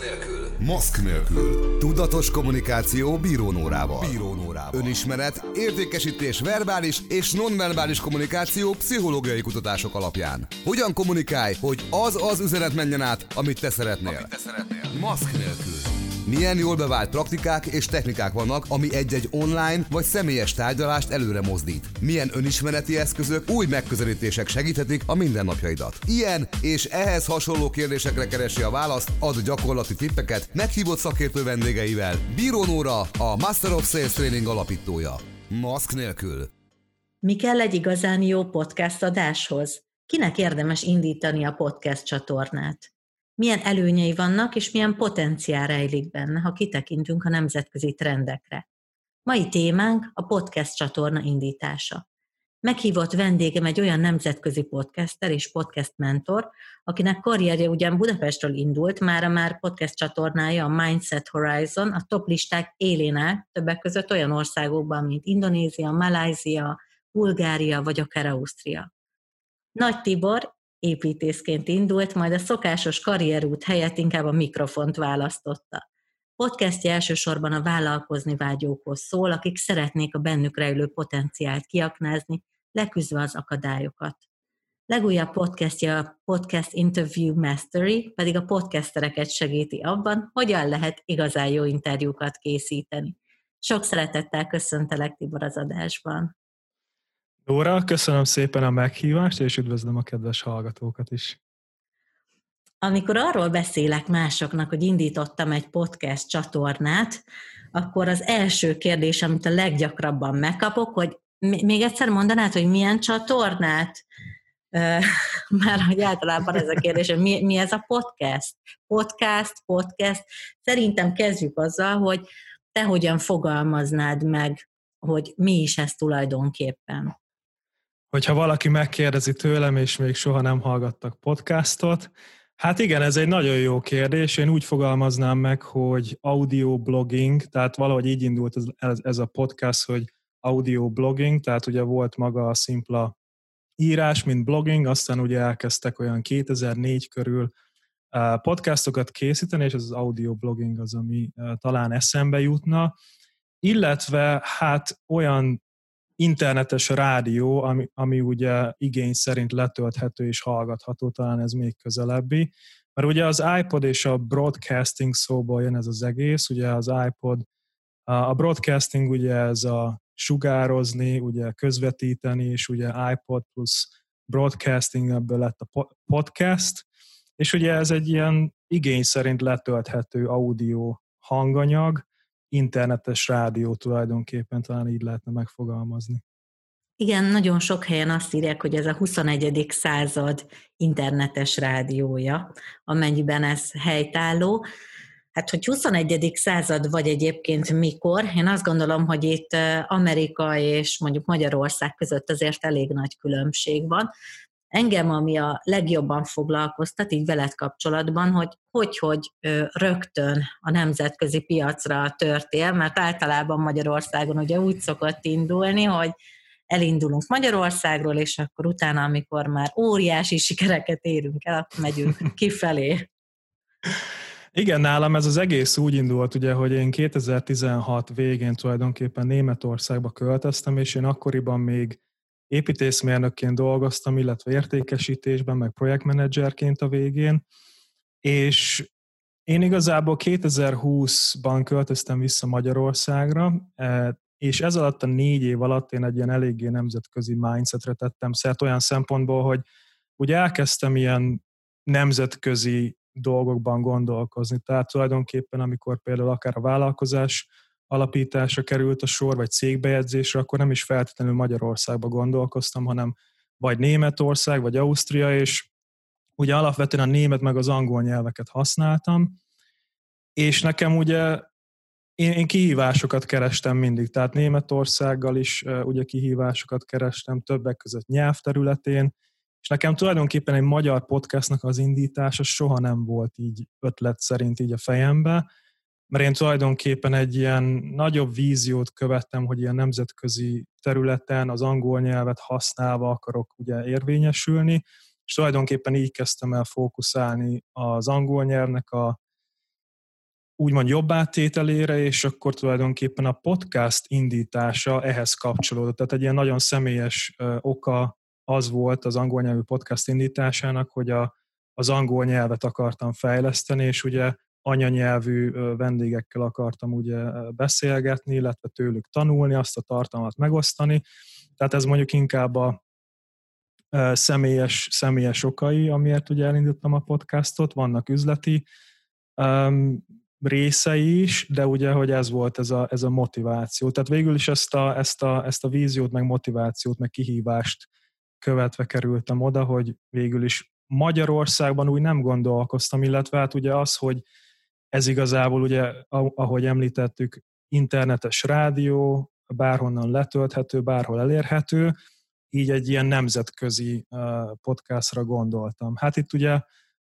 nélkül. Maszk nélkül. Tudatos kommunikáció bírónórával. Bírónórával. Önismeret, értékesítés verbális és nonverbális kommunikáció pszichológiai kutatások alapján. Hogyan kommunikálj, hogy az az üzenet menjen át, amit te szeretnél. Amit te szeretnél. Maszk nélkül. Milyen jól bevált praktikák és technikák vannak, ami egy-egy online vagy személyes tárgyalást előre mozdít. Milyen önismereti eszközök, új megközelítések segíthetik a mindennapjaidat. Ilyen és ehhez hasonló kérdésekre keresi a választ, ad gyakorlati tippeket meghívott szakértő vendégeivel. Bíró Nóra, a Master of Sales Training alapítója. Maszk nélkül. Mi kell egy igazán jó podcast adáshoz? Kinek érdemes indítani a podcast csatornát? Milyen előnyei vannak, és milyen potenciál rejlik benne, ha kitekintünk a nemzetközi trendekre. Mai témánk a podcast csatorna indítása. Meghívott vendégem egy olyan nemzetközi podcaster és podcast mentor, akinek karrierje ugyan Budapestről indult, már a már podcast csatornája a Mindset Horizon a top listák élén áll, többek között olyan országokban, mint Indonézia, Malázia, Bulgária vagy akár Ausztria. Nagy Tibor építészként indult, majd a szokásos karrierút helyett inkább a mikrofont választotta. Podcastja elsősorban a vállalkozni vágyókhoz szól, akik szeretnék a bennük rejlő potenciált kiaknázni, leküzdve az akadályokat. Legújabb podcastja a Podcast Interview Mastery, pedig a podcastereket segíti abban, hogyan lehet igazán jó interjúkat készíteni. Sok szeretettel köszöntelek Tibor az adásban. Dóra, köszönöm szépen a meghívást, és üdvözlöm a kedves hallgatókat is. Amikor arról beszélek másoknak, hogy indítottam egy podcast csatornát, akkor az első kérdés, amit a leggyakrabban megkapok, hogy még egyszer mondanád, hogy milyen csatornát? Már hogy általában ez a kérdés, hogy mi, mi ez a podcast? Podcast, podcast. Szerintem kezdjük azzal, hogy te hogyan fogalmaznád meg, hogy mi is ez tulajdonképpen hogyha valaki megkérdezi tőlem, és még soha nem hallgattak podcastot, hát igen, ez egy nagyon jó kérdés. Én úgy fogalmaznám meg, hogy audio blogging, tehát valahogy így indult ez, ez a podcast, hogy audio blogging, tehát ugye volt maga a szimpla írás, mint blogging, aztán ugye elkezdtek olyan 2004 körül podcastokat készíteni, és ez az audio blogging az, ami talán eszembe jutna, illetve hát olyan internetes rádió, ami, ami ugye igény szerint letölthető és hallgatható, talán ez még közelebbi. Mert ugye az iPod és a broadcasting szóból jön ez az egész, ugye az iPod, a broadcasting ugye ez a sugározni, ugye közvetíteni, és ugye iPod plusz broadcasting, ebből lett a podcast, és ugye ez egy ilyen igény szerint letölthető audio hanganyag, internetes rádió tulajdonképpen, talán így lehetne megfogalmazni. Igen, nagyon sok helyen azt írják, hogy ez a 21. század internetes rádiója, amennyiben ez helytálló. Hát, hogy 21. század vagy egyébként mikor, én azt gondolom, hogy itt Amerika és mondjuk Magyarország között azért elég nagy különbség van. Engem, ami a legjobban foglalkoztat, így veled kapcsolatban, hogy hogy, hogy rögtön a nemzetközi piacra törtél, mert általában Magyarországon ugye úgy szokott indulni, hogy elindulunk Magyarországról, és akkor utána, amikor már óriási sikereket érünk el, akkor megyünk kifelé. Igen, nálam ez az egész úgy indult, ugye, hogy én 2016 végén tulajdonképpen Németországba költöztem, és én akkoriban még építészmérnökként dolgoztam, illetve értékesítésben, meg projektmenedzserként a végén, és én igazából 2020-ban költöztem vissza Magyarországra, e, és ez alatt a négy év alatt én egy ilyen eléggé nemzetközi mindsetre tettem szert olyan szempontból, hogy ugye elkezdtem ilyen nemzetközi dolgokban gondolkozni. Tehát tulajdonképpen, amikor például akár a vállalkozás alapításra került a sor, vagy cégbejegyzésre, akkor nem is feltétlenül Magyarországba gondolkoztam, hanem vagy Németország, vagy Ausztria, és ugye alapvetően a német meg az angol nyelveket használtam, és nekem ugye én, én kihívásokat kerestem mindig, tehát Németországgal is ugye kihívásokat kerestem, többek között nyelvterületén, és nekem tulajdonképpen egy magyar podcastnak az indítása soha nem volt így ötlet szerint így a fejembe, mert én tulajdonképpen egy ilyen nagyobb víziót követtem, hogy ilyen nemzetközi területen az angol nyelvet használva akarok ugye érvényesülni, és tulajdonképpen így kezdtem el fókuszálni az angol nyelvnek a úgymond jobb áttételére, és akkor tulajdonképpen a podcast indítása ehhez kapcsolódott. Tehát egy ilyen nagyon személyes oka az volt az angol nyelvű podcast indításának, hogy a, az angol nyelvet akartam fejleszteni, és ugye anyanyelvű vendégekkel akartam ugye beszélgetni, illetve tőlük tanulni, azt a tartalmat megosztani. Tehát ez mondjuk inkább a személyes, személyes okai, amiért ugye elindítottam a podcastot, vannak üzleti um, részei is, de ugye, hogy ez volt ez a, ez a motiváció. Tehát végül is ezt a, ezt, a, ezt a víziót, meg motivációt, meg kihívást követve kerültem oda, hogy végül is Magyarországban úgy nem gondolkoztam, illetve hát ugye az, hogy ez igazából ugye, ahogy említettük, internetes rádió, bárhonnan letölthető, bárhol elérhető, így egy ilyen nemzetközi podcastra gondoltam. Hát itt ugye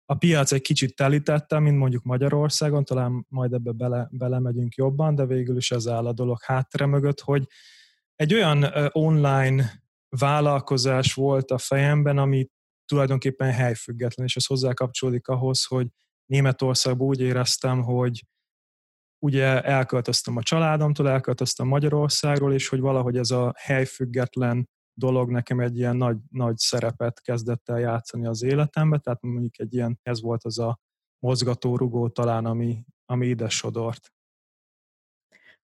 a piac egy kicsit telítette, mint mondjuk Magyarországon, talán majd ebbe bele, belemegyünk jobban, de végül is ez áll a dolog háttere mögött, hogy egy olyan online vállalkozás volt a fejemben, ami tulajdonképpen helyfüggetlen, és ez hozzá kapcsolódik ahhoz, hogy Németországban úgy éreztem, hogy ugye elköltöztem a családomtól, elköltöztem Magyarországról, és hogy valahogy ez a helyfüggetlen dolog nekem egy ilyen nagy, nagy szerepet kezdett el játszani az életembe, tehát mondjuk egy ilyen, ez volt az a mozgatórugó talán, ami, ami ide sodort.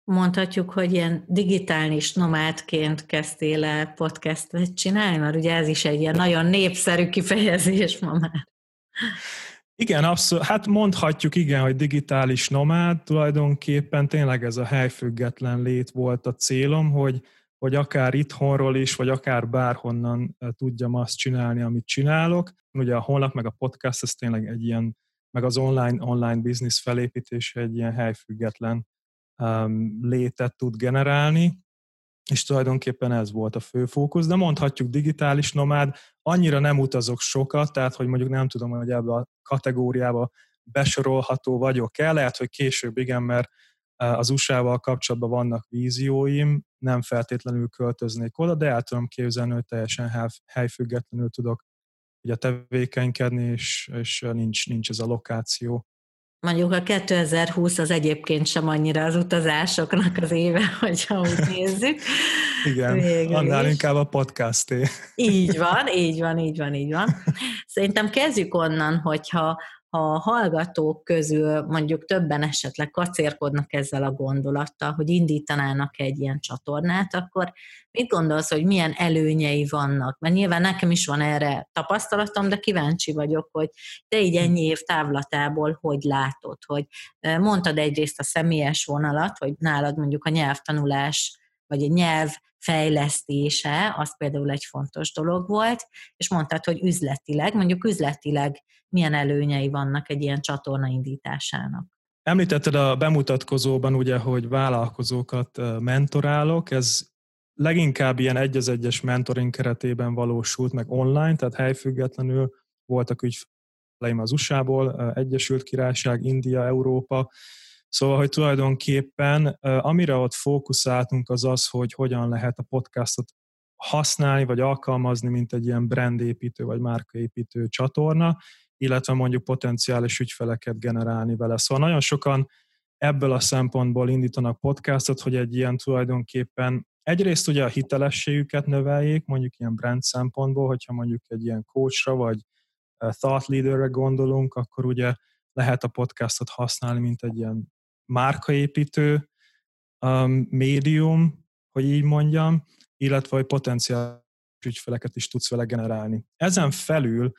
Mondhatjuk, hogy ilyen digitális nomádként kezdtél el podcastet csinálni, mert ugye ez is egy ilyen nagyon népszerű kifejezés ma már. Igen, abszolút. Hát mondhatjuk igen, hogy digitális nomád, tulajdonképpen tényleg ez a helyfüggetlen lét volt a célom, hogy, hogy akár itthonról is, vagy akár bárhonnan eh, tudjam azt csinálni, amit csinálok. Ugye a honlap meg a podcast, ez tényleg egy ilyen, meg az online, online business felépítése egy ilyen helyfüggetlen um, létet tud generálni, és tulajdonképpen ez volt a fő fókusz, de mondhatjuk digitális nomád, annyira nem utazok sokat, tehát hogy mondjuk nem tudom, hogy ebbe a kategóriába besorolható vagyok-e, lehet, hogy később igen, mert az USA-val kapcsolatban vannak vízióim, nem feltétlenül költöznék oda, de el tudom képzelni, hogy teljesen helyfüggetlenül tudok ugye tevékenykedni, és, és nincs, nincs ez a lokáció. Mondjuk a 2020 az egyébként sem annyira az utazásoknak az éve, hogyha úgy nézzük. Igen, Végül annál is. inkább a podcasté. Így van, így van, így van, így van. Szerintem kezdjük onnan, hogyha a hallgatók közül mondjuk többen esetleg kacérkodnak ezzel a gondolattal, hogy indítanának egy ilyen csatornát, akkor mit gondolsz, hogy milyen előnyei vannak? Mert nyilván nekem is van erre tapasztalatom, de kíváncsi vagyok, hogy te így ennyi év távlatából hogy látod, hogy mondtad egyrészt a személyes vonalat, hogy nálad mondjuk a nyelvtanulás vagy a nyelv fejlesztése, az például egy fontos dolog volt, és mondtad, hogy üzletileg, mondjuk üzletileg milyen előnyei vannak egy ilyen csatorna indításának. Említetted a bemutatkozóban ugye, hogy vállalkozókat mentorálok, ez leginkább ilyen egy az egyes mentoring keretében valósult meg online, tehát helyfüggetlenül voltak ügyfeleim az USA-ból, Egyesült Királyság, India, Európa, Szóval, hogy tulajdonképpen amire ott fókuszáltunk az az, hogy hogyan lehet a podcastot használni, vagy alkalmazni, mint egy ilyen brandépítő, vagy márkaépítő csatorna, illetve mondjuk potenciális ügyfeleket generálni vele. Szóval nagyon sokan ebből a szempontból indítanak podcastot, hogy egy ilyen tulajdonképpen egyrészt ugye a hitelességüket növeljék, mondjuk ilyen brand szempontból, hogyha mondjuk egy ilyen coachra vagy thought leaderre gondolunk, akkor ugye lehet a podcastot használni, mint egy ilyen márkaépítő um, médium, hogy így mondjam, illetve hogy potenciális ügyfeleket is tudsz vele generálni. Ezen felül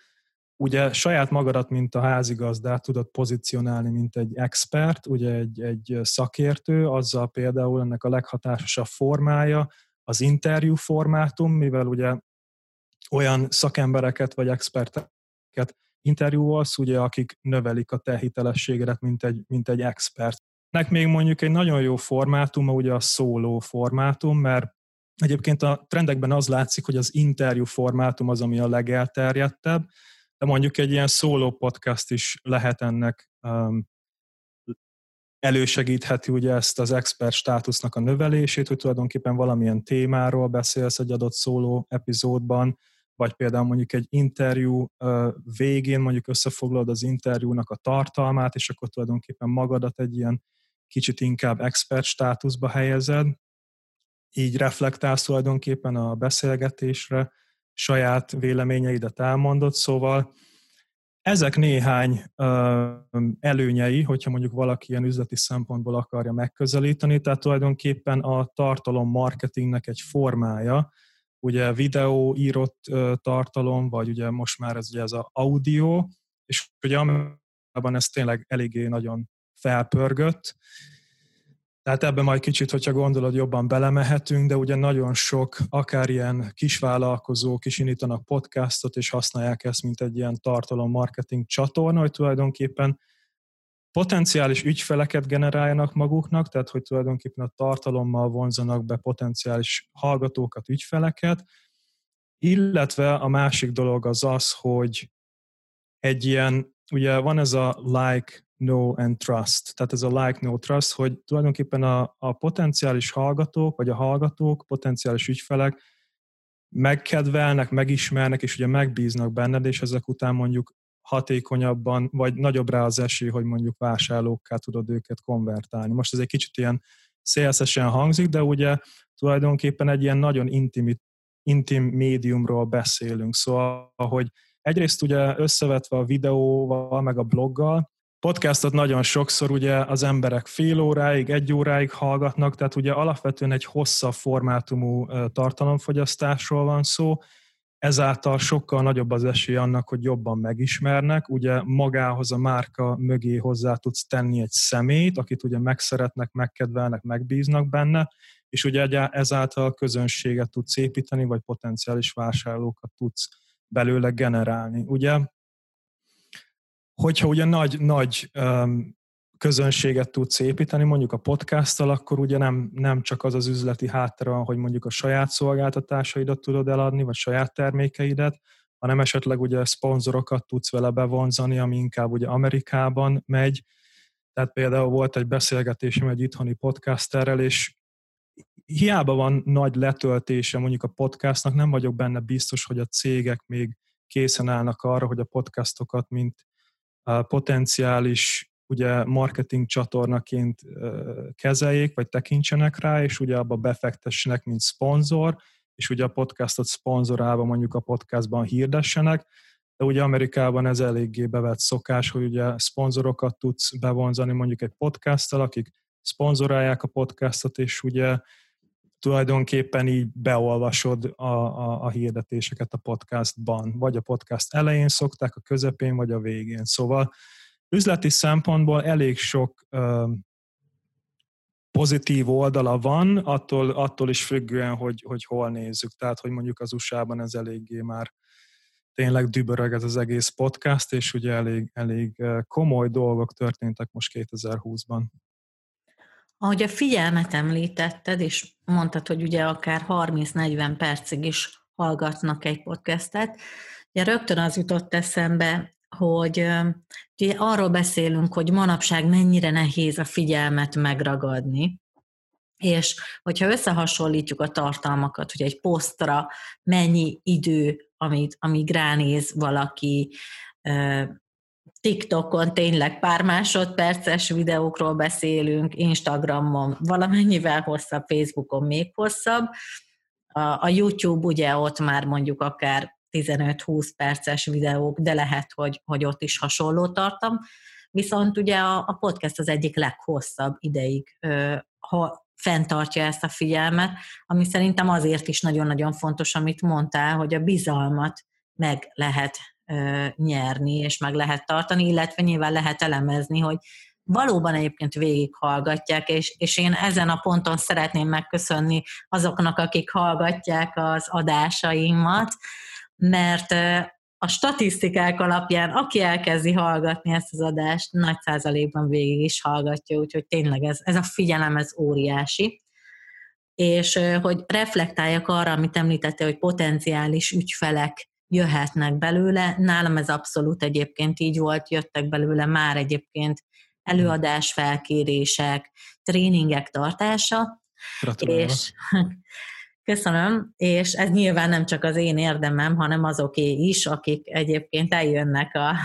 ugye saját magadat, mint a házigazdát tudod pozícionálni, mint egy expert, ugye egy, egy szakértő, azzal például ennek a leghatásosabb formája az interjú formátum, mivel ugye olyan szakembereket vagy experteket interjúolsz, ugye, akik növelik a te hitelességedet, mint egy, mint egy expert. Nek még mondjuk egy nagyon jó formátum, ugye a szóló formátum, mert egyébként a trendekben az látszik, hogy az interjú formátum az, ami a legelterjedtebb, de mondjuk egy ilyen szóló podcast is lehet ennek um, elősegítheti ugye ezt az expert státusznak a növelését, hogy tulajdonképpen valamilyen témáról beszélsz egy adott szóló epizódban, vagy például mondjuk egy interjú végén mondjuk összefoglalod az interjúnak a tartalmát, és akkor tulajdonképpen magadat egy ilyen kicsit inkább expert státuszba helyezed, így reflektálsz tulajdonképpen a beszélgetésre, saját véleményeidet elmondod, szóval ezek néhány előnyei, hogyha mondjuk valaki ilyen üzleti szempontból akarja megközelíteni, tehát tulajdonképpen a tartalom marketingnek egy formája, ugye videó, írott tartalom, vagy ugye most már ez ugye ez az audio, és ugye Amerikában ez tényleg eléggé nagyon felpörgött, tehát ebben majd kicsit, hogyha gondolod, jobban belemehetünk, de ugye nagyon sok, akár ilyen kisvállalkozók is indítanak podcastot, és használják ezt, mint egy ilyen tartalom-marketing csatorna, hogy tulajdonképpen potenciális ügyfeleket generáljanak maguknak, tehát hogy tulajdonképpen a tartalommal vonzanak be potenciális hallgatókat, ügyfeleket, illetve a másik dolog az az, hogy egy ilyen, ugye van ez a like, know and trust, tehát ez a like, know, trust, hogy tulajdonképpen a, a potenciális hallgatók, vagy a hallgatók, potenciális ügyfelek megkedvelnek, megismernek, és ugye megbíznak benned, és ezek után mondjuk hatékonyabban, vagy nagyobb rá az esély, hogy mondjuk vásárlókká tudod őket konvertálni. Most ez egy kicsit ilyen szélszesen hangzik, de ugye tulajdonképpen egy ilyen nagyon intim, intim médiumról beszélünk. Szóval, hogy egyrészt ugye összevetve a videóval, meg a bloggal, podcastot nagyon sokszor ugye az emberek fél óráig, egy óráig hallgatnak, tehát ugye alapvetően egy hosszabb formátumú tartalomfogyasztásról van szó, ezáltal sokkal nagyobb az esély annak, hogy jobban megismernek, ugye magához a márka mögé hozzá tudsz tenni egy szemét, akit ugye megszeretnek, megkedvelnek, megbíznak benne, és ugye ezáltal közönséget tudsz építeni, vagy potenciális vásárlókat tudsz belőle generálni. Ugye hogyha ugye nagy, nagy közönséget tudsz építeni, mondjuk a podcasttal, akkor ugye nem, nem csak az az üzleti háttere, hogy mondjuk a saját szolgáltatásaidat tudod eladni, vagy saját termékeidet, hanem esetleg ugye szponzorokat tudsz vele bevonzani, ami inkább ugye Amerikában megy. Tehát például volt egy beszélgetésem egy itthoni podcasterrel, és hiába van nagy letöltése mondjuk a podcastnak, nem vagyok benne biztos, hogy a cégek még készen állnak arra, hogy a podcastokat, mint potenciális ugye marketing csatornaként kezeljék, vagy tekintsenek rá, és ugye abba befektessenek, mint szponzor, és ugye a podcastot szponzorálva mondjuk a podcastban hirdessenek, de ugye Amerikában ez eléggé bevett szokás, hogy ugye szponzorokat tudsz bevonzani mondjuk egy podcasttal, akik szponzorálják a podcastot, és ugye tulajdonképpen így beolvasod a, a, a hirdetéseket a podcastban. Vagy a podcast elején szokták, a közepén, vagy a végén. Szóval üzleti szempontból elég sok ö, pozitív oldala van, attól, attól is függően, hogy, hogy hol nézzük. Tehát, hogy mondjuk az USA-ban ez eléggé már tényleg dübörög ez az egész podcast, és ugye elég, elég komoly dolgok történtek most 2020-ban. Ahogy a figyelmet említetted, és mondtad, hogy ugye akár 30-40 percig is hallgatnak egy podcastet, ugye rögtön az jutott eszembe, hogy ugye arról beszélünk, hogy manapság mennyire nehéz a figyelmet megragadni, és hogyha összehasonlítjuk a tartalmakat, hogy egy posztra mennyi idő, amit, amíg ránéz valaki, TikTokon tényleg pár másodperces videókról beszélünk, Instagramon valamennyivel hosszabb, Facebookon még hosszabb. A, YouTube ugye ott már mondjuk akár 15-20 perces videók, de lehet, hogy, hogy ott is hasonló tartam. Viszont ugye a, a podcast az egyik leghosszabb ideig, ha fenntartja ezt a figyelmet, ami szerintem azért is nagyon-nagyon fontos, amit mondtál, hogy a bizalmat meg lehet nyerni, és meg lehet tartani, illetve nyilván lehet elemezni, hogy valóban egyébként végighallgatják, és, és én ezen a ponton szeretném megköszönni azoknak, akik hallgatják az adásaimat, mert a statisztikák alapján, aki elkezdi hallgatni ezt az adást, nagy százalékban végig is hallgatja, úgyhogy tényleg ez, ez a figyelem, ez óriási. És hogy reflektáljak arra, amit említette, hogy potenciális ügyfelek jöhetnek belőle. Nálam ez abszolút egyébként így volt, jöttek belőle már egyébként előadás felkérések, tréningek tartása. Gratulálok. És Köszönöm, és ez nyilván nem csak az én érdemem, hanem azoké is, akik egyébként eljönnek a,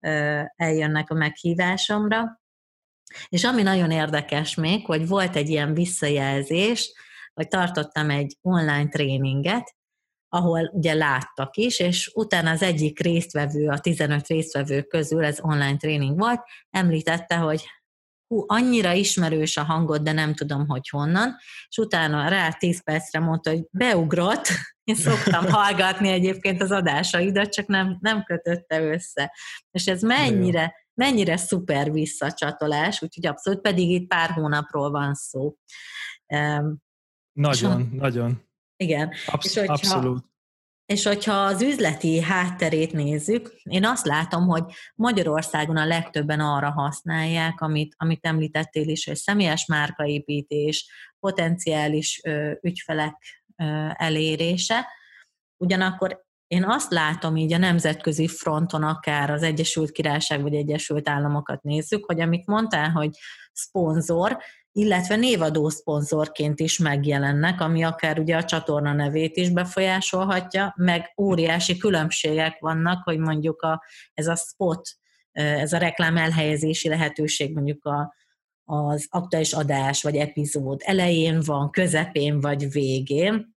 eljönnek a meghívásomra. És ami nagyon érdekes még, hogy volt egy ilyen visszajelzés, hogy tartottam egy online tréninget, ahol ugye láttak is, és utána az egyik résztvevő, a 15 résztvevő közül, ez online tréning volt, említette, hogy hú, annyira ismerős a hangod, de nem tudom, hogy honnan, és utána rá 10 percre mondta, hogy beugrott, én szoktam hallgatni egyébként az adásaidat, csak nem, nem kötötte össze. És ez mennyire, mennyire szuper visszacsatolás, úgyhogy abszolút, pedig itt pár hónapról van szó. Nagyon, és, nagyon. Igen. Absz- és hogyha, abszolút. És hogyha az üzleti hátterét nézzük, én azt látom, hogy Magyarországon a legtöbben arra használják, amit, amit említettél is, hogy személyes márkaépítés, potenciális ö, ügyfelek ö, elérése. Ugyanakkor én azt látom így a nemzetközi fronton, akár az Egyesült Királyság vagy Egyesült Államokat nézzük, hogy amit mondtál, hogy szponzor, illetve névadó szponzorként is megjelennek, ami akár ugye a csatorna nevét is befolyásolhatja, meg óriási különbségek vannak, hogy mondjuk a, ez a spot, ez a reklám elhelyezési lehetőség mondjuk a, az aktuális adás vagy epizód elején van, közepén vagy végén,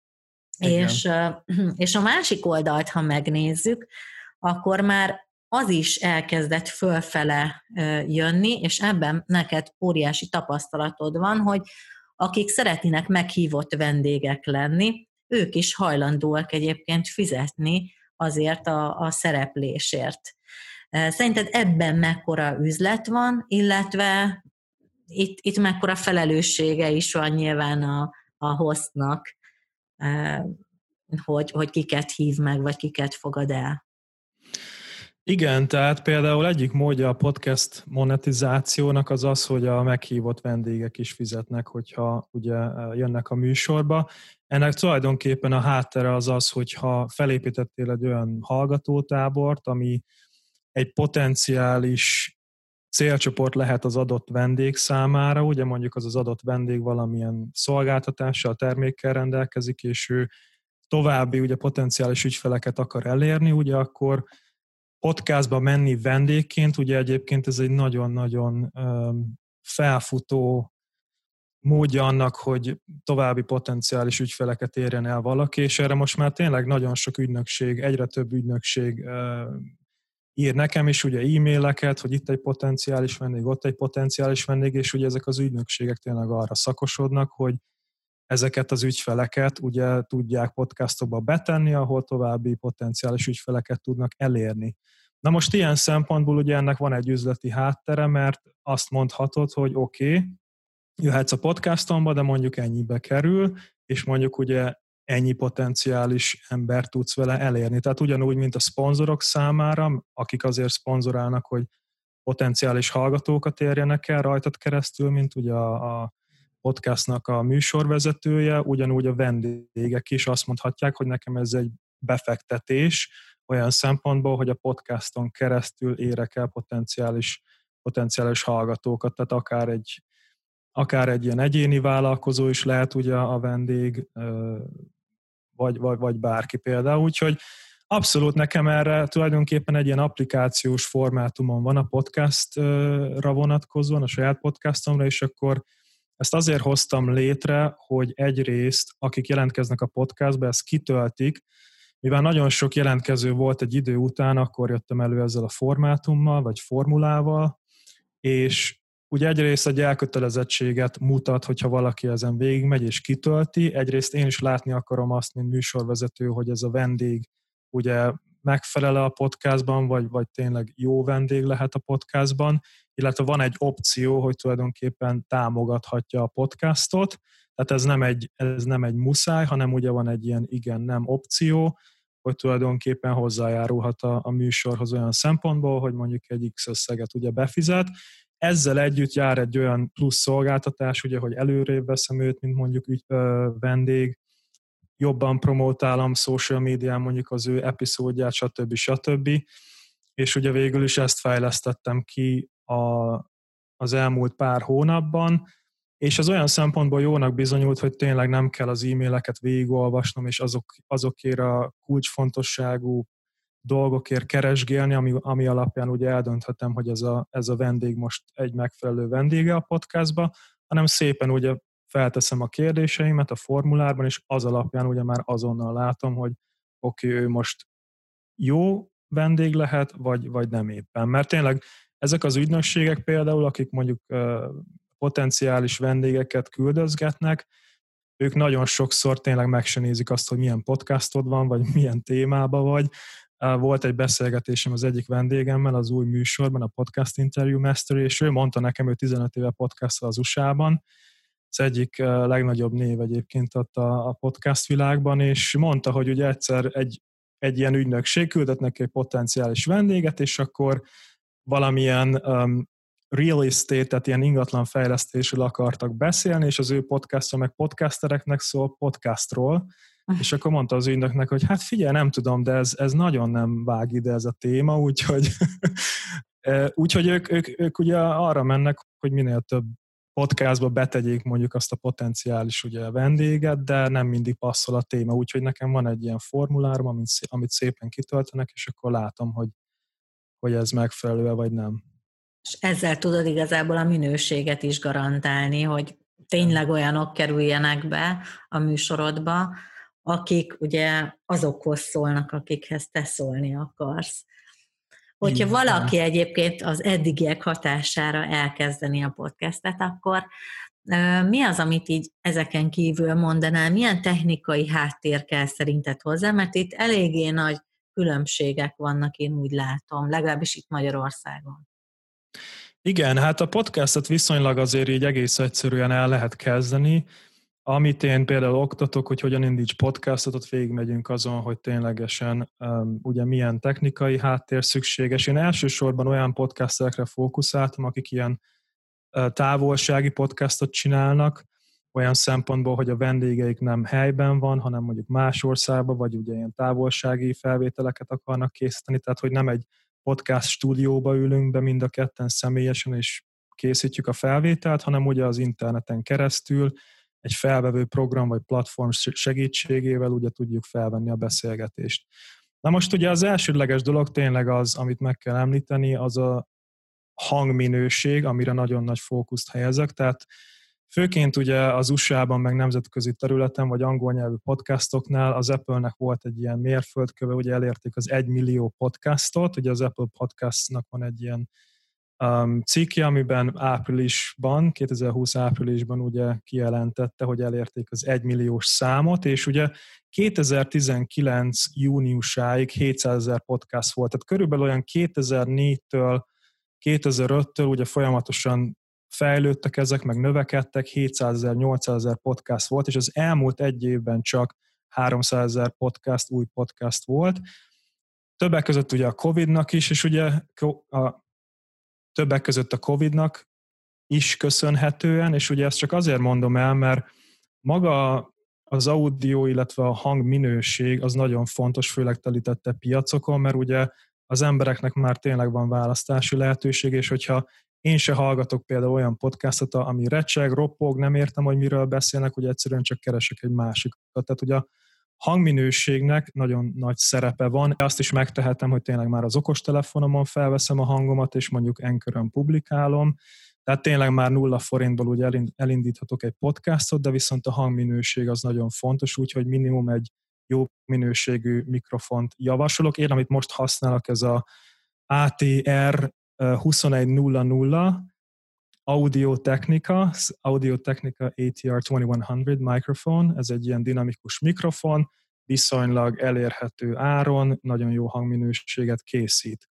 és, és a másik oldalt, ha megnézzük, akkor már az is elkezdett fölfele jönni, és ebben neked óriási tapasztalatod van, hogy akik szeretnének meghívott vendégek lenni, ők is hajlandóak egyébként fizetni azért a, a szereplésért. Szerinted ebben mekkora üzlet van, illetve itt, itt mekkora felelőssége is van nyilván a, a hostnak, hogy, hogy kiket hív meg, vagy kiket fogad el? Igen, tehát például egyik módja a podcast monetizációnak az az, hogy a meghívott vendégek is fizetnek, hogyha ugye jönnek a műsorba. Ennek tulajdonképpen a háttere az az, hogyha felépítettél egy olyan hallgatótábort, ami egy potenciális célcsoport lehet az adott vendég számára, ugye mondjuk az az adott vendég valamilyen szolgáltatással, termékkel rendelkezik, és ő további ugye potenciális ügyfeleket akar elérni, ugye akkor podcastba menni vendégként, ugye egyébként ez egy nagyon-nagyon felfutó módja annak, hogy további potenciális ügyfeleket érjen el valaki, és erre most már tényleg nagyon sok ügynökség, egyre több ügynökség ír nekem is ugye e-maileket, hogy itt egy potenciális vendég, ott egy potenciális vendég, és ugye ezek az ügynökségek tényleg arra szakosodnak, hogy ezeket az ügyfeleket ugye tudják podcastokba betenni, ahol további potenciális ügyfeleket tudnak elérni. Na most ilyen szempontból ugye ennek van egy üzleti háttere, mert azt mondhatod, hogy oké, okay, jöhetsz a podcastomba, de mondjuk ennyibe kerül, és mondjuk ugye ennyi potenciális ember tudsz vele elérni. Tehát ugyanúgy, mint a szponzorok számára, akik azért szponzorálnak, hogy potenciális hallgatókat érjenek el rajtad keresztül, mint ugye a, a podcastnak a műsorvezetője, ugyanúgy a vendégek is azt mondhatják, hogy nekem ez egy befektetés, olyan szempontból, hogy a podcaston keresztül érek el potenciális, potenciális hallgatókat, tehát akár egy, akár egy ilyen egyéni vállalkozó is lehet ugye a vendég, vagy, vagy, vagy bárki például, úgyhogy abszolút nekem erre tulajdonképpen egy ilyen applikációs formátumon van a podcastra vonatkozóan, a saját podcastomra, és akkor ezt azért hoztam létre, hogy egyrészt, akik jelentkeznek a podcastba, ezt kitöltik, mivel nagyon sok jelentkező volt egy idő után, akkor jöttem elő ezzel a formátummal, vagy formulával, és ugye egyrészt egy elkötelezettséget mutat, hogyha valaki ezen végigmegy és kitölti, egyrészt én is látni akarom azt, mint műsorvezető, hogy ez a vendég ugye megfelele a podcastban, vagy, vagy tényleg jó vendég lehet a podcastban, illetve van egy opció, hogy tulajdonképpen támogathatja a podcastot, tehát ez nem egy, ez nem egy muszáj, hanem ugye van egy ilyen igen-nem opció, hogy tulajdonképpen hozzájárulhat a, a műsorhoz olyan szempontból, hogy mondjuk egy X összeget ugye befizet. Ezzel együtt jár egy olyan plusz szolgáltatás, ugye, hogy előrébb veszem őt, mint mondjuk ügy, ö, vendég, jobban promotálom social médián mondjuk az ő epizódját, stb. stb. És ugye végül is ezt fejlesztettem ki a, az elmúlt pár hónapban, és az olyan szempontból jónak bizonyult, hogy tényleg nem kell az e-maileket végigolvasnom, és azok, azokért a kulcsfontosságú dolgokért keresgélni, ami, ami alapján ugye eldönthetem, hogy ez a, ez a vendég most egy megfelelő vendége a podcastba, hanem szépen ugye felteszem a kérdéseimet a formulárban, és az alapján ugye már azonnal látom, hogy oké, okay, ő most jó vendég lehet, vagy, vagy nem éppen. Mert tényleg ezek az ügynökségek például, akik mondjuk potenciális vendégeket küldözgetnek, ők nagyon sokszor tényleg meg se azt, hogy milyen podcastod van, vagy milyen témába vagy. Volt egy beszélgetésem az egyik vendégemmel az új műsorban, a Podcast Interview Master, és ő mondta nekem, hogy 15 éve podcast az USA-ban, az egyik legnagyobb név egyébként ott a, podcast világban, és mondta, hogy ugye egyszer egy, egy ilyen ügynökség küldött neki egy potenciális vendéget, és akkor valamilyen um, real estate, tehát ilyen ingatlan fejlesztésről akartak beszélni, és az ő podcastja meg podcastereknek szól podcastról, és akkor mondta az ügynöknek, hogy hát figyelj, nem tudom, de ez, ez nagyon nem vág ide ez a téma, úgyhogy, úgyhogy ők, ők, ők ugye arra mennek, hogy minél több podcastba betegyék mondjuk azt a potenciális ugye, vendéget, de nem mindig passzol a téma, úgyhogy nekem van egy ilyen formulárom, amit, amit szépen kitöltenek, és akkor látom, hogy, hogy ez megfelelő vagy nem. És ezzel tudod igazából a minőséget is garantálni, hogy tényleg olyanok kerüljenek be a műsorodba, akik ugye azokhoz szólnak, akikhez te szólni akarsz. Hogyha Igen. valaki egyébként az eddigiek hatására elkezdeni a podcastet, akkor mi az, amit így ezeken kívül mondanál, milyen technikai háttér kell szerinted hozzá, mert itt eléggé nagy különbségek vannak, én úgy látom, legalábbis itt Magyarországon. Igen, hát a podcastot viszonylag azért így egész egyszerűen el lehet kezdeni. Amit én például oktatok, hogy hogyan indíts podcastot, ott végigmegyünk azon, hogy ténylegesen um, ugye milyen technikai háttér szükséges. Én elsősorban olyan podcasterekre fókuszáltam, akik ilyen uh, távolsági podcastot csinálnak, olyan szempontból, hogy a vendégeik nem helyben van, hanem mondjuk más országban, vagy ugye ilyen távolsági felvételeket akarnak készíteni, tehát hogy nem egy podcast stúdióba ülünk be mind a ketten személyesen, és készítjük a felvételt, hanem ugye az interneten keresztül egy felvevő program vagy platform segítségével ugye tudjuk felvenni a beszélgetést. Na most ugye az elsődleges dolog tényleg az, amit meg kell említeni, az a hangminőség, amire nagyon nagy fókuszt helyezek, tehát Főként ugye az USA-ban, meg nemzetközi területen, vagy angol nyelvű podcastoknál az Apple-nek volt egy ilyen mérföldköve, ugye elérték az 1 millió podcastot, ugye az Apple Podcastnak van egy ilyen um, cikkje, amiben áprilisban, 2020 áprilisban ugye kijelentette, hogy elérték az 1 milliós számot, és ugye 2019 júniusáig 700 ezer podcast volt, tehát körülbelül olyan 2004-től 2005-től ugye folyamatosan fejlődtek ezek, meg növekedtek, 700 ezer, 800 ezer podcast volt, és az elmúlt egy évben csak 300 ezer podcast, új podcast volt. Többek között ugye a Covid-nak is, és ugye a, többek között a Covid-nak is köszönhetően, és ugye ezt csak azért mondom el, mert maga az audio, illetve a hang minőség az nagyon fontos, főleg telítette piacokon, mert ugye az embereknek már tényleg van választási lehetőség, és hogyha én se hallgatok például olyan podcastot, ami recseg, roppog, nem értem, hogy miről beszélnek, hogy egyszerűen csak keresek egy másikat. Tehát ugye a hangminőségnek nagyon nagy szerepe van. Azt is megtehetem, hogy tényleg már az okostelefonomon felveszem a hangomat, és mondjuk enkörön publikálom. Tehát tényleg már nulla forintból ugye elindíthatok egy podcastot, de viszont a hangminőség az nagyon fontos, úgyhogy minimum egy jó minőségű mikrofont javasolok. Én, amit most használok, ez a ATR 2100 Audio Technica, Audio Technica ATR 2100 microphone, ez egy ilyen dinamikus mikrofon, viszonylag elérhető áron, nagyon jó hangminőséget készít.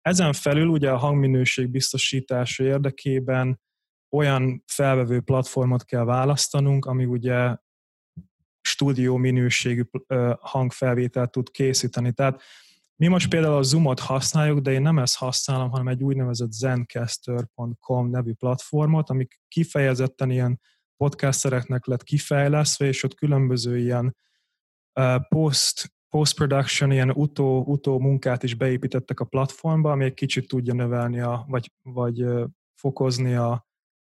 Ezen felül ugye a hangminőség biztosítása érdekében olyan felvevő platformot kell választanunk, ami ugye stúdió minőségű hangfelvételt tud készíteni. Tehát mi most például a Zoomot használjuk, de én nem ezt használom, hanem egy úgynevezett zencaster.com nevű platformot, ami kifejezetten ilyen podcastereknek lett kifejlesztve, és ott különböző ilyen post, post-production, ilyen utó, utó munkát is beépítettek a platformba, ami egy kicsit tudja növelni, a, vagy, vagy fokozni a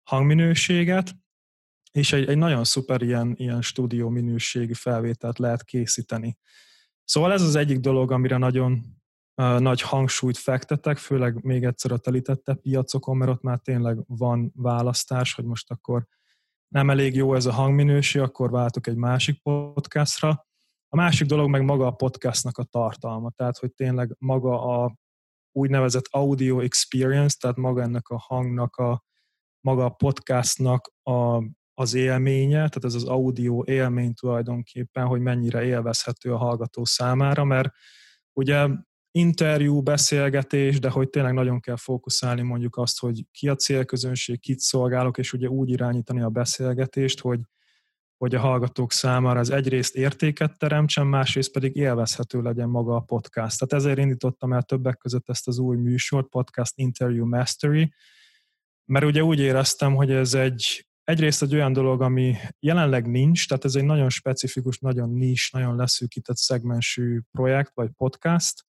hangminőséget, és egy, egy nagyon szuper ilyen, ilyen stúdió minőségű felvételt lehet készíteni. Szóval ez az egyik dolog, amire nagyon nagy hangsúlyt fektetek, főleg még egyszer a telítette piacokon, mert ott már tényleg van választás, hogy most akkor nem elég jó ez a hangminőség, akkor váltok egy másik podcastra. A másik dolog meg maga a podcastnak a tartalma, tehát hogy tényleg maga a úgynevezett audio experience, tehát maga ennek a hangnak, a, maga a podcastnak a, az élménye, tehát ez az audio élmény tulajdonképpen, hogy mennyire élvezhető a hallgató számára, mert ugye interjú, beszélgetés, de hogy tényleg nagyon kell fókuszálni mondjuk azt, hogy ki a célközönség, kit szolgálok, és ugye úgy irányítani a beszélgetést, hogy, hogy a hallgatók számára az egyrészt értéket teremtsen, másrészt pedig élvezhető legyen maga a podcast. Tehát ezért indítottam el többek között ezt az új műsort, Podcast Interview Mastery, mert ugye úgy éreztem, hogy ez egy egyrészt egy olyan dolog, ami jelenleg nincs, tehát ez egy nagyon specifikus, nagyon nis, nagyon leszűkített szegmensű projekt vagy podcast,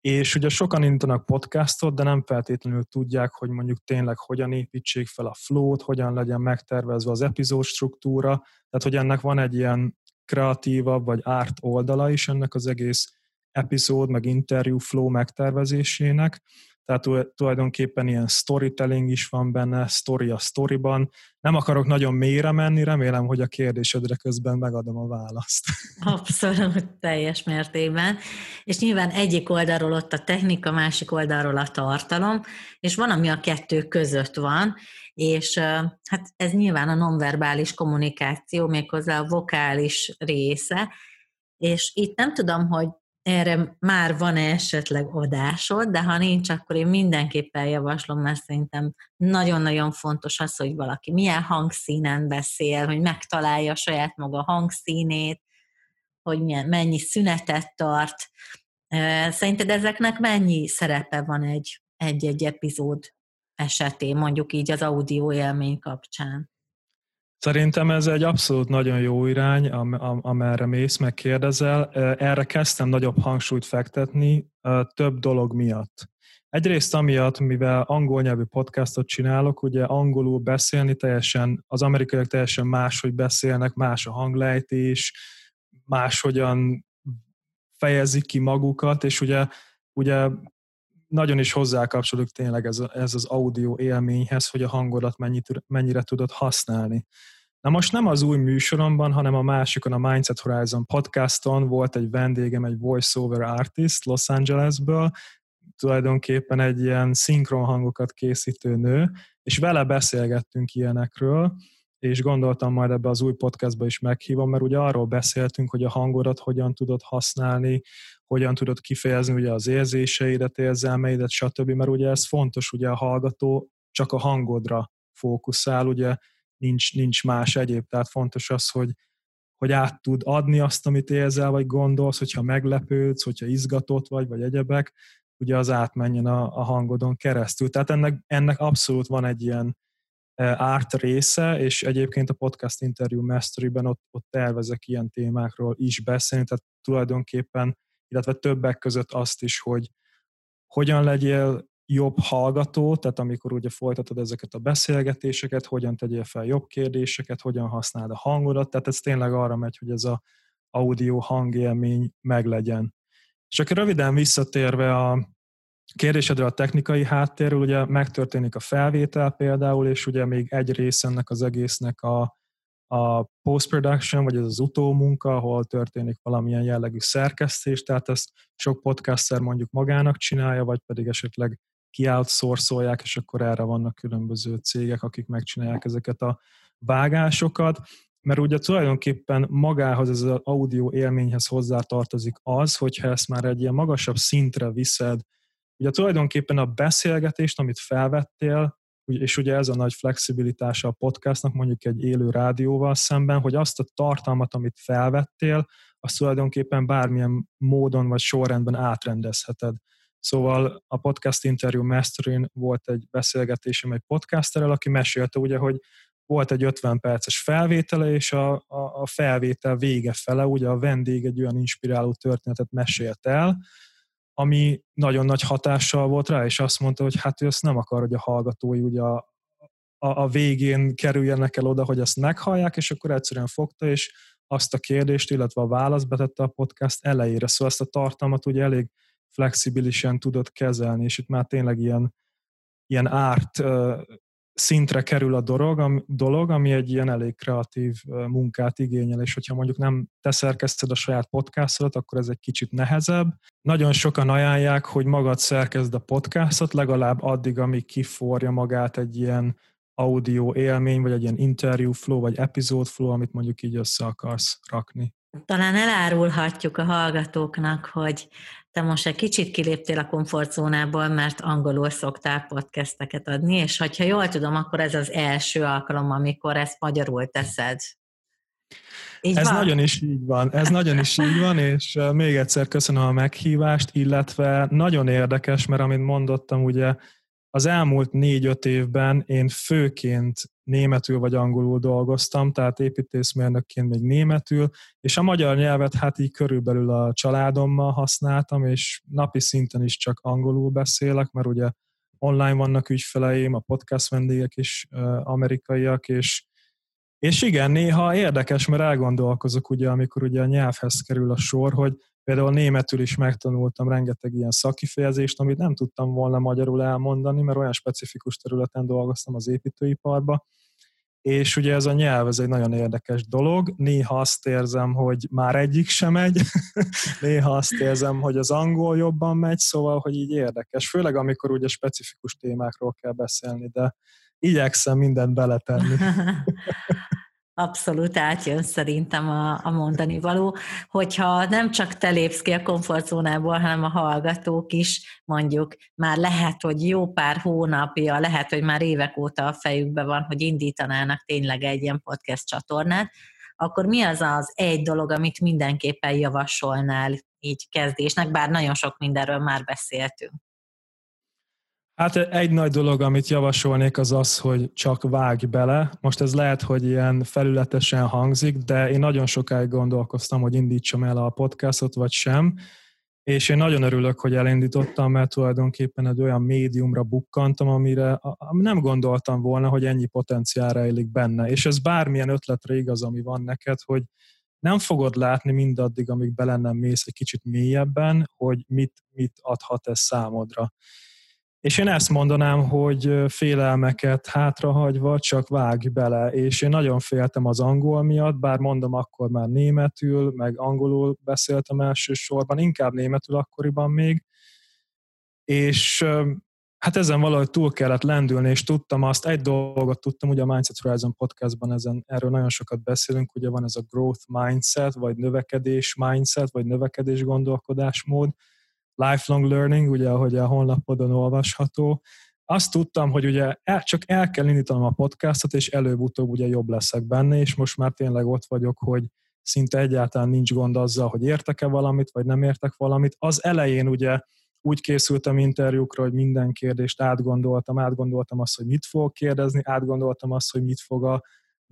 és ugye sokan indítanak podcastot, de nem feltétlenül tudják, hogy mondjuk tényleg hogyan építsék fel a flow-t, hogyan legyen megtervezve az epizód struktúra, tehát hogy ennek van egy ilyen kreatívabb vagy árt oldala is ennek az egész epizód, meg interjú flow megtervezésének, tehát tulajdonképpen ilyen storytelling is van benne, story a storyban. Nem akarok nagyon mélyre menni, remélem, hogy a kérdésedre közben megadom a választ. Abszolút, teljes mértékben. És nyilván egyik oldalról ott a technika, másik oldalról a tartalom, és van, ami a kettő között van, és hát ez nyilván a nonverbális kommunikáció, méghozzá a vokális része, és itt nem tudom, hogy erre már van-e esetleg adásod, de ha nincs, akkor én mindenképpen javaslom, mert szerintem nagyon-nagyon fontos az, hogy valaki milyen hangszínen beszél, hogy megtalálja saját maga hangszínét, hogy milyen, mennyi szünetet tart. Szerinted ezeknek mennyi szerepe van egy, egy-egy epizód esetén, mondjuk így az audio élmény kapcsán? Szerintem ez egy abszolút nagyon jó irány, am- amerre mész, megkérdezel. Erre kezdtem nagyobb hangsúlyt fektetni több dolog miatt. Egyrészt amiatt, mivel angol nyelvű podcastot csinálok, ugye angolul beszélni teljesen, az amerikaiak teljesen máshogy beszélnek, más a hanglejtés, máshogyan fejezik ki magukat, és ugye, ugye nagyon is hozzákapcsolódik tényleg ez, a, ez az audio élményhez, hogy a hangodat mennyit, mennyire tudod használni. Na most nem az új műsoromban, hanem a másikon, a Mindset Horizon podcaston volt egy vendégem, egy voiceover artist Los Angelesből, tulajdonképpen egy ilyen szinkron hangokat készítő nő, és vele beszélgettünk ilyenekről, és gondoltam majd ebbe az új podcastba is meghívom, mert ugye arról beszéltünk, hogy a hangodat hogyan tudod használni, hogyan tudod kifejezni ugye az érzéseidet, érzelmeidet, stb. Mert ugye ez fontos, ugye a hallgató csak a hangodra fókuszál, ugye nincs, nincs más egyéb, tehát fontos az, hogy, hogy át tud adni azt, amit érzel, vagy gondolsz, hogyha meglepődsz, hogyha izgatott vagy, vagy egyebek, ugye az átmenjen a, a hangodon keresztül. Tehát ennek, ennek abszolút van egy ilyen árt része, és egyébként a podcast interview mastery-ben ott, ott tervezek ilyen témákról is beszélni, tehát tulajdonképpen, illetve többek között azt is, hogy hogyan legyél jobb hallgató, tehát amikor ugye folytatod ezeket a beszélgetéseket, hogyan tegyél fel jobb kérdéseket, hogyan használd a hangodat, tehát ez tényleg arra megy, hogy ez a audio hangélmény meglegyen. És akkor röviden visszatérve a kérdésedre a technikai háttérről, ugye megtörténik a felvétel például, és ugye még egy rész ennek az egésznek a, a post-production, vagy ez az utómunka, ahol történik valamilyen jellegű szerkesztés, tehát ezt sok podcaster mondjuk magának csinálja, vagy pedig esetleg kioutsourcolják, és akkor erre vannak különböző cégek, akik megcsinálják ezeket a vágásokat, mert ugye tulajdonképpen magához, ez az audio élményhez hozzátartozik az, hogyha ezt már egy ilyen magasabb szintre viszed, ugye tulajdonképpen a beszélgetést, amit felvettél, és ugye ez a nagy flexibilitása a podcastnak, mondjuk egy élő rádióval szemben, hogy azt a tartalmat, amit felvettél, azt tulajdonképpen bármilyen módon vagy sorrendben átrendezheted. Szóval a podcast interview masterin volt egy beszélgetésem egy podcasterrel, aki mesélte ugye, hogy volt egy 50 perces felvétele, és a, a, a felvétel vége fele, ugye a vendég egy olyan inspiráló történetet mesélt el, ami nagyon nagy hatással volt rá, és azt mondta, hogy hát ő azt nem akar, hogy a hallgatói ugye a, a, a végén kerüljenek el oda, hogy ezt meghallják, és akkor egyszerűen fogta, és azt a kérdést, illetve a választ betette a podcast elejére. Szóval ezt a tartalmat ugye elég flexibilisen tudott kezelni, és itt már tényleg ilyen, ilyen árt szintre kerül a dolog, dolog, ami egy ilyen elég kreatív munkát igényel, és hogyha mondjuk nem te szerkeszted a saját podcastodat, akkor ez egy kicsit nehezebb. Nagyon sokan ajánlják, hogy magad szerkezd a podcastot, legalább addig, amíg kiforja magát egy ilyen audio élmény, vagy egy ilyen interview flow, vagy episode flow, amit mondjuk így össze akarsz rakni. Talán elárulhatjuk a hallgatóknak, hogy te most egy kicsit kiléptél a komfortzónából, mert angolul szoktál podcasteket adni, és ha jól tudom, akkor ez az első alkalom, amikor ezt magyarul teszed. Így ez van? nagyon is így van, ez nagyon is így van, és még egyszer köszönöm a meghívást, illetve nagyon érdekes, mert amit mondottam, ugye az elmúlt négy-öt évben én főként németül vagy angolul dolgoztam, tehát építészmérnökként még németül, és a magyar nyelvet hát így körülbelül a családommal használtam, és napi szinten is csak angolul beszélek, mert ugye online vannak ügyfeleim, a podcast vendégek is amerikaiak, és és igen, néha érdekes, mert elgondolkozok ugye, amikor ugye a nyelvhez kerül a sor, hogy Például németül is megtanultam rengeteg ilyen szakifejezést, amit nem tudtam volna magyarul elmondani, mert olyan specifikus területen dolgoztam az építőiparba, és ugye ez a nyelv, ez egy nagyon érdekes dolog. Néha azt érzem, hogy már egyik sem megy, néha azt érzem, hogy az angol jobban megy, szóval, hogy így érdekes. Főleg, amikor ugye specifikus témákról kell beszélni, de igyekszem mindent beletenni. Abszolút átjön szerintem a, a mondani való, hogyha nem csak te lépsz ki a komfortzónából, hanem a hallgatók is mondjuk már lehet, hogy jó pár hónapja, lehet, hogy már évek óta a fejükben van, hogy indítanának tényleg egy ilyen podcast csatornát, akkor mi az az egy dolog, amit mindenképpen javasolnál így kezdésnek, bár nagyon sok mindenről már beszéltünk? Hát egy nagy dolog, amit javasolnék, az az, hogy csak vágj bele. Most ez lehet, hogy ilyen felületesen hangzik, de én nagyon sokáig gondolkoztam, hogy indítsam el a podcastot, vagy sem. És én nagyon örülök, hogy elindítottam, mert tulajdonképpen egy olyan médiumra bukkantam, amire nem gondoltam volna, hogy ennyi potenciál rejlik benne. És ez bármilyen ötletre igaz, ami van neked, hogy nem fogod látni mindaddig, amíg bele nem mész egy kicsit mélyebben, hogy mit, mit adhat ez számodra. És én ezt mondanám, hogy félelmeket hátrahagyva csak vágj bele, és én nagyon féltem az angol miatt, bár mondom, akkor már németül, meg angolul beszéltem elsősorban, inkább németül akkoriban még, és hát ezen valahogy túl kellett lendülni, és tudtam azt, egy dolgot tudtam, ugye a Mindset Horizon podcastban ezen, erről nagyon sokat beszélünk, ugye van ez a growth mindset, vagy növekedés mindset, vagy növekedés gondolkodásmód, lifelong learning, ugye ahogy a honlapodon olvasható. Azt tudtam, hogy ugye el, csak el kell indítanom a podcastot, és előbb-utóbb ugye jobb leszek benne, és most már tényleg ott vagyok, hogy szinte egyáltalán nincs gond azzal, hogy értek-e valamit, vagy nem értek valamit. Az elején ugye úgy készültem interjúkra, hogy minden kérdést átgondoltam, átgondoltam azt, hogy mit fogok kérdezni, átgondoltam azt, hogy mit fog a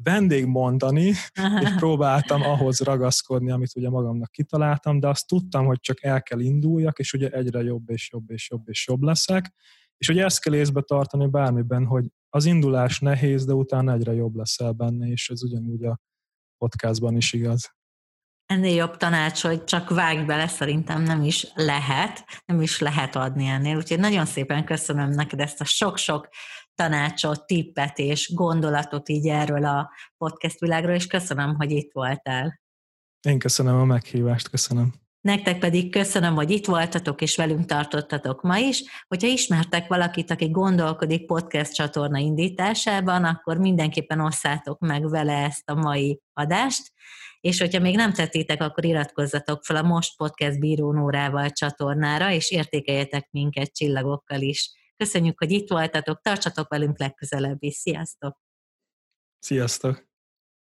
vendég mondani, és próbáltam ahhoz ragaszkodni, amit ugye magamnak kitaláltam, de azt tudtam, hogy csak el kell induljak, és ugye egyre jobb és jobb és jobb és jobb leszek, és ugye ezt kell észbe tartani bármiben, hogy az indulás nehéz, de utána egyre jobb leszel benne, és ez ugyanúgy a podcastban is igaz. Ennél jobb tanács, hogy csak vágj bele, szerintem nem is lehet, nem is lehet adni ennél. Úgyhogy nagyon szépen köszönöm neked ezt a sok-sok tanácsot, tippet és gondolatot így erről a podcast világról, és köszönöm, hogy itt voltál. Én köszönöm a meghívást, köszönöm. Nektek pedig köszönöm, hogy itt voltatok és velünk tartottatok ma is. Hogyha ismertek valakit, aki gondolkodik podcast csatorna indításában, akkor mindenképpen osszátok meg vele ezt a mai adást. És hogyha még nem tettétek, akkor iratkozzatok fel a Most Podcast bírónórával csatornára, és értékeljetek minket csillagokkal is. Köszönjük, hogy itt voltatok, tartsatok velünk legközelebb is. Sziasztok! Sziasztok!